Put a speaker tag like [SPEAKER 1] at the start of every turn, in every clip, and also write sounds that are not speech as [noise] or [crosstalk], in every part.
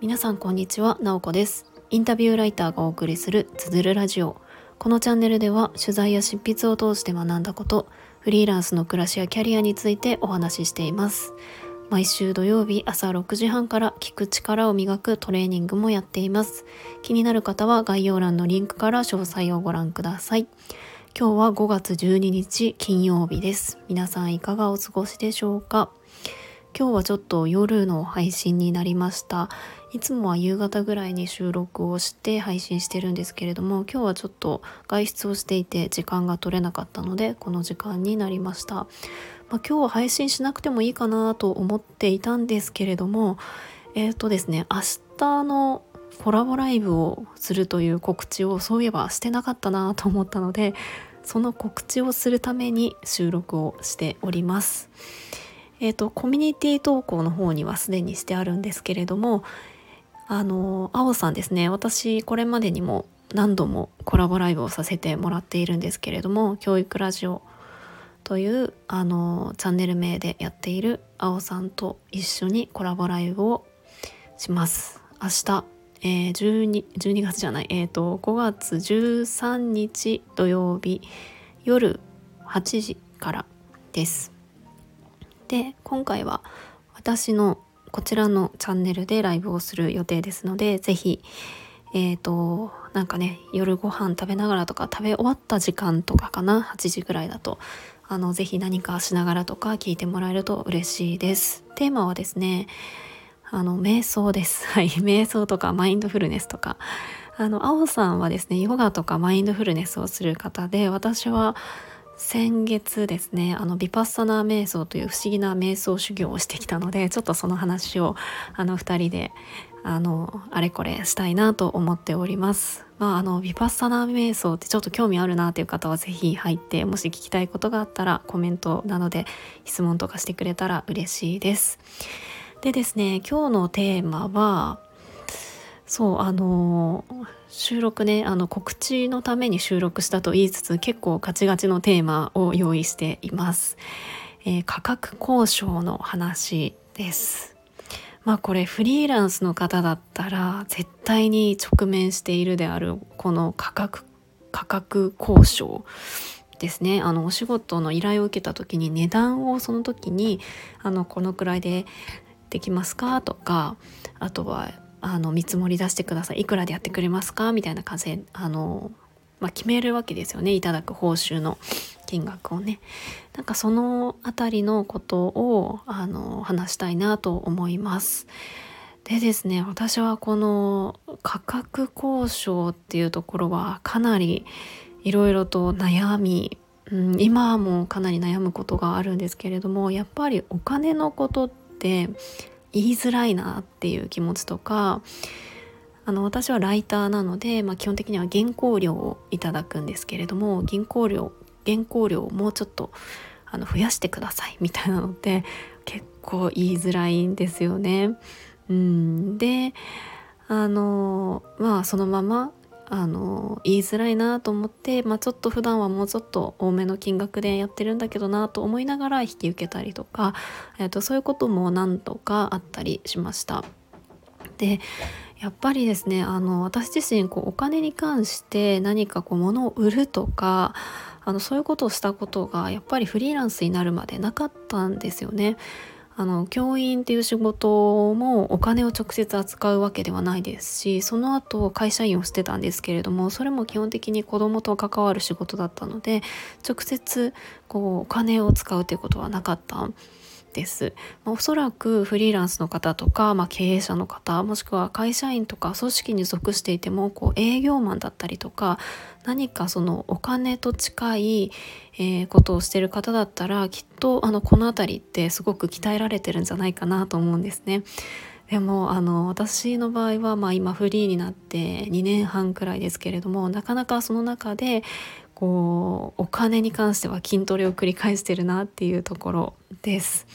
[SPEAKER 1] 皆さんこんにちは、なおこです。インタビューライターがお送りするつづるラジオ。このチャンネルでは取材や執筆を通して学んだことフリーランスの暮らしやキャリアについてお話ししています。毎週土曜日朝6時半から聞く力を磨くトレーニングもやっています。気になる方は概要欄のリンクから詳細をご覧ください。今日は5月12日金曜日です。皆さんいかがお過ごしでしょうか？今日はちょっと夜の配信になりました。いつもは夕方ぐらいに収録をして配信してるんですけれども今日はちょっと外出をしていて時間が取れなかったのでこの時間になりました、まあ、今日は配信しなくてもいいかなと思っていたんですけれどもえっ、ー、とですね明日のコラボライブをするという告知をそういえばしてなかったなと思ったのでその告知をするために収録をしております。えっ、ー、とコミュニティ投稿の方にはすでにしてあるんですけれどもあの青さんですね私これまでにも何度もコラボライブをさせてもらっているんですけれども教育ラジオというあのチャンネル名でやっている青さんと一緒にコラボライブをします明日、えー、12, 12月じゃないえ、ー、と5月13日土曜日夜8時からです。で今回は私のこちらのチャンネルでライブをする予定ですので是非えっ、ー、となんかね夜ご飯食べながらとか食べ終わった時間とかかな8時ぐらいだと。あのぜひ何かしながらとか聞いてもらえると嬉しいです。テーマはですねあの瞑想です [laughs] はい瞑想とかマインドフルネスとかあの青さんはですねヨガとかマインドフルネスをする方で私は先月ですねあのビパッサナー瞑想という不思議な瞑想修行をしてきたのでちょっとその話をあの2人であのあれこれしたいなと思っております。まあ、あのビパッサナー瞑想ってちょっと興味あるなという方は是非入ってもし聞きたいことがあったらコメントなどで質問とかしてくれたら嬉しいです。でですね今日のテーマはそうあの収録ねあの告知のために収録したと言いつつ結構ガチガチのテーマを用意しています、えー、価格交渉の話です。まあこれフリーランスの方だったら絶対に直面しているであるこの価格価格交渉ですね。あのお仕事の依頼を受けた時に値段をその時にあのこのくらいでできますか？とかあとはあの見積もり出してください。いくらでやってくれますか？みたいな感じであの、まあ、決めるわけですよね。いただく報酬の金額をね。なんかその辺りのことをあの話したいなと思います。でですね私はこの価格交渉っていうところはかなりいろいろと悩みうん、今もかなり悩むことがあるんですけれどもやっぱりお金のことって言いづらいなっていう気持ちとかあの私はライターなので、まあ、基本的には原稿料をいただくんですけれども原稿料原稿料をもうちょっとあの増やしてくださいみたいなのって結構言いづらいんですよね。うん、であのまあそのままあの言いづらいなと思って、まあ、ちょっと普段はもうちょっと多めの金額でやってるんだけどなと思いながら引き受けたりとか、えー、とそういうことも何度かあったりしました。でやっぱりですねあの私自身こうお金に関して何かこう物を売るとかあのそういうことをしたことがやっぱりフリーランスになるまでなかったんですよね。あの教員っていう仕事もお金を直接扱うわけではないですしその後会社員をしてたんですけれどもそれも基本的に子どもと関わる仕事だったので直接こうお金を使うということはなかった。です。まあ、おそらくフリーランスの方とか、まあ、経営者の方もしくは会社員とか組織に属していてもこう営業マンだったりとか何かそのお金と近い、ことをしてる方だったらきっとあのこの辺りってすごく鍛えられてるんじゃないかなと思うんですね。でもあの私の場合は、まあ、今フリーになって2年半くらいですけれどもなかなかその中でこうお金に関しては筋トレを繰り返してるなっていうところです。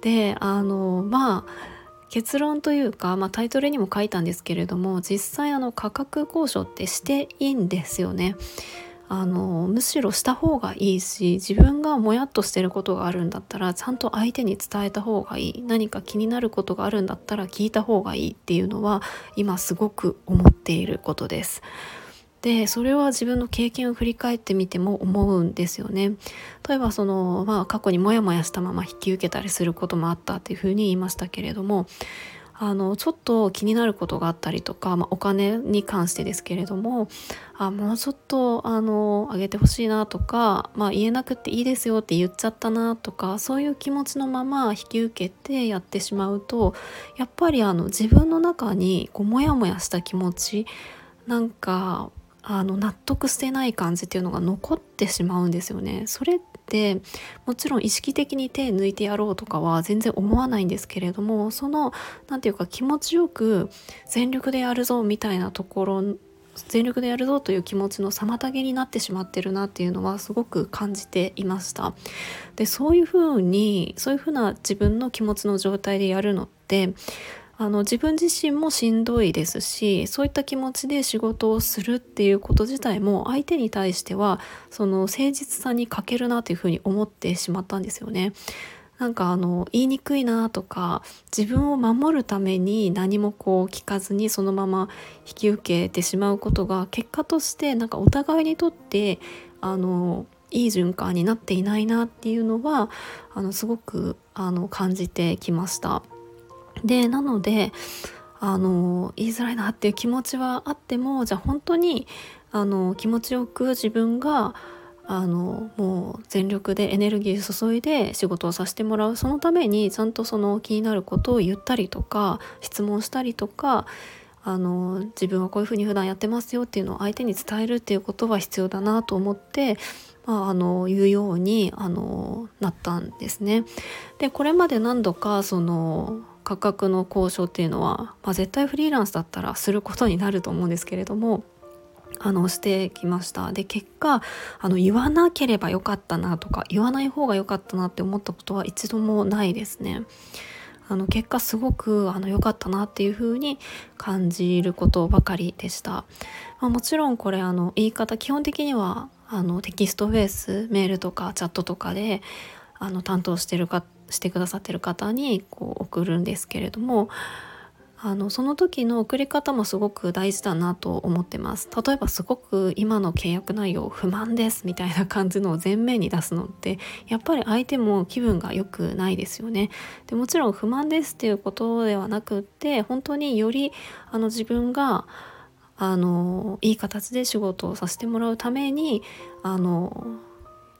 [SPEAKER 1] であのまあ結論というか、まあ、タイトルにも書いたんですけれども実際あの価格交渉ってしていいんですよね。あのむしろした方がいいし自分がもやっとしてることがあるんだったらちゃんと相手に伝えた方がいい何か気になることがあるんだったら聞いた方がいいっていうのは今すごく思っていることです。でそれは自分の経験を振り返ってみても思うんですよね。例えばその、まあ、過去にモヤモヤしたまま引き受けたりすることもあったっていうふうに言いましたけれどもあのちょっと気になることがあったりとか、まあ、お金に関してですけれどもあもうちょっとあのあげてほしいなとか、まあ、言えなくていいですよって言っちゃったなとかそういう気持ちのまま引き受けてやってしまうとやっぱりあの自分の中にこうモヤモヤした気持ちなんかあの納得してない感じっていうのが残ってしまうんですよね。それってもちろん意識的に手抜いてやろうとかは全然思わないんですけれどもその何て言うか気持ちよく全力でやるぞみたいなところ全力でやるぞという気持ちの妨げになってしまってるなっていうのはすごく感じていましたでそういうふうにそういうふうな自分の気持ちの状態でやるのってあの自分自身もしんどいですしそういった気持ちで仕事をするっていうこと自体も相手に対してはその誠実さに欠けるなというふうに思ってしまったんですよね。なんかあの言いにくいなとか自分を守るために何もこう聞かずにそのまま引き受けてしまうことが結果としてなんかお互いにとってあのいい循環になっていないなっていうのはあのすごくあの感じてきました。でなのであの言いづらいなっていう気持ちはあってもじゃあ本当にあの気持ちよく自分があのもう全力でエネルギー注いで仕事をさせてもらうそのためにちゃんとその気になることを言ったりとか質問したりとかあの自分はこういうふうに普段やってますよっていうのを相手に伝えるっていうことは必要だなと思ってまあ、あの言うようにあのなったんですね。でこれまで何度かその価格の交渉っていうのは、まあ、絶対フリーランスだったらすることになると思うんですけれどもあのしてきましたで結果あの言わなければよかったなとか言わない方が良かったなって思ったことは一度もないですね。あの結果すごくあの良かったなっていう風に感じることばかりでした。まあ、もちろんこれあの言い方基本的にはあのテキストベースメールとかチャットとかであの担当してるかしてくださってる方にこう送るんですけれどもあのその時の送り方もすごく大事だなと思ってます。例えばすごく今の契約内容不満ですみたいな感じのを前面に出すのってやっぱり相手も気分が良くないですよね。でもちろん不満ですっていうことではなくって本当によりあの自分があのいい形で仕事をさせてもらうためにあの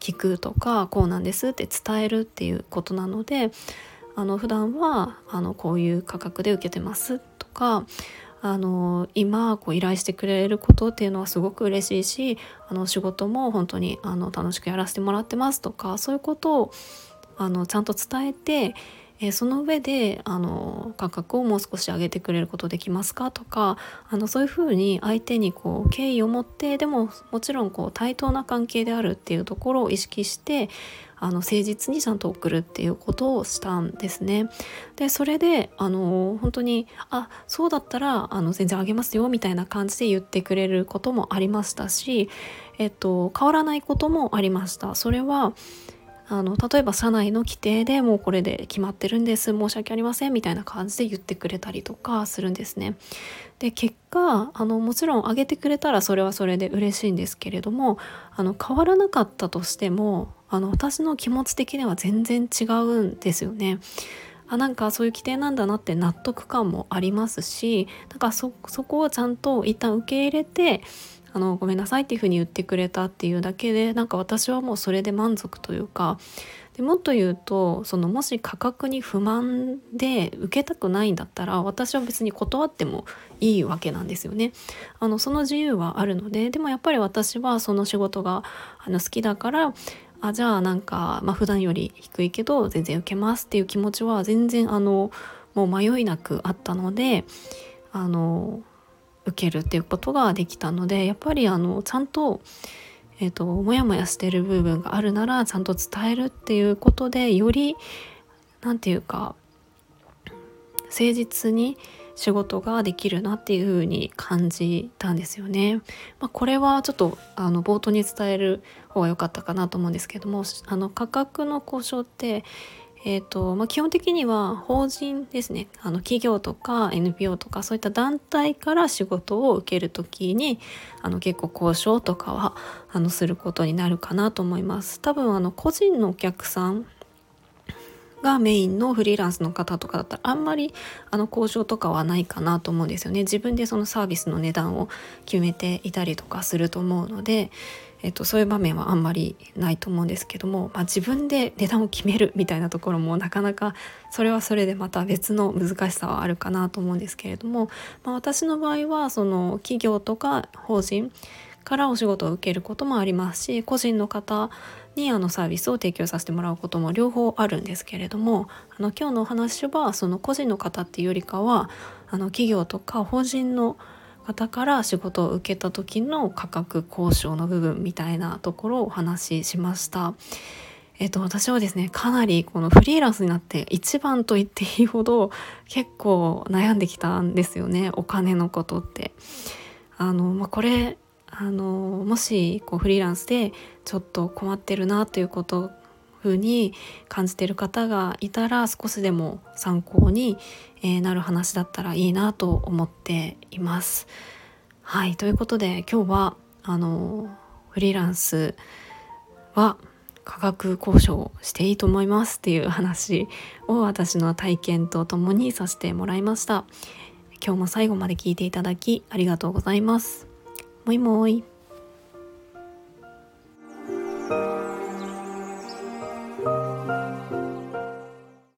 [SPEAKER 1] 聞くとかこうなんですって伝えるっていうことなのであの普段はあのこういう価格で受けてますとかあの今こう依頼してくれることっていうのはすごく嬉しいしあの仕事も本当にあの楽しくやらせてもらってますとかそういうことをあのちゃんと伝えてえー、その上であの価格をもう少し上げてくれることできますかとかあのそういうふうに相手にこう敬意を持ってでももちろんこう対等な関係であるっていうところを意識してあの誠実にちゃんと送るっていうことをしたんですね。でそれであの本当にあそうだったらあの全然あげますよみたいな感じで言ってくれることもありましたし、えっと、変わらないこともありました。それはあの例えば社内の規定でもうこれで決まってるんです申し訳ありませんみたいな感じで言ってくれたりとかするんですね。で結果あのもちろん上げてくれたらそれはそれで嬉しいんですけれどもあの変わらなかったとしてもあの私の気持ち的には全然違うんですよね。あなんかそういう規定なんだなって納得感もありますしだからそこをちゃんと一旦受け入れてあのごめんなさいっていうふうに言ってくれたっていうだけでなんか私はもうそれで満足というかでもっと言うとそのもし価格に不満で受けたくないんだったら私は別に断ってもいいわけなんですよね。あのその自由はあるのででもやっぱり私はその仕事があの好きだからあじゃあなんか、まあ、普段より低いけど全然受けますっていう気持ちは全然あのもう迷いなくあったのであの受けるっていうことができたのでやっぱりあのちゃんと,、えーと、モヤモヤしてる部分があるならちゃんと伝えるっていうことでより何て言うか誠実に仕事ができるなっていう風に感じたんですよね。まあ、これはちょっとあの冒頭に伝える方が良かったかなと思うんですけどもあの価格の交渉ってえーとまあ、基本的には法人ですね。あの企業とか NPO とかそういった団体から仕事を受ける時にあの結構交渉とかはあのすることになるかなと思います。多分あの個人のお客さんがメインのフリーランスの方とかだったらあんまりあの交渉とかはないかなと思うんですよね。自分でそのサービスの値段を決めていたりとかすると思うので、えっと、そういう場面はあんまりないと思うんですけども、まあ、自分で値段を決めるみたいなところもなかなかそれはそれでまた別の難しさはあるかなと思うんですけれども、まあ、私の場合はその企業とか法人からお仕事を受けることもありますし個人の方にあのサービスを提供させてもらうことも両方あるんですけれどもあの今日のお話はその個人の方っていうよりかはあの企業とか法人の方方から仕事を受けた時の価格交渉の部分みたいなところをお話ししました。えっと、私はですねかなりこのフリーランスになって一番と言っていいほど結構悩んできたんですよねお金のことって。あのまあ、これあのもしこうフリーランスでちょっと困ってるなということ風に感じてる方がいたら少しでも参考に、なる話だったらいいなと思っています。はいということで今日はあのフリーランスは価格交渉していいと思いますっていう話を私の体験とともにさせてもらいました。今日も最後まで聞いていただきありがとうございます。もいもい。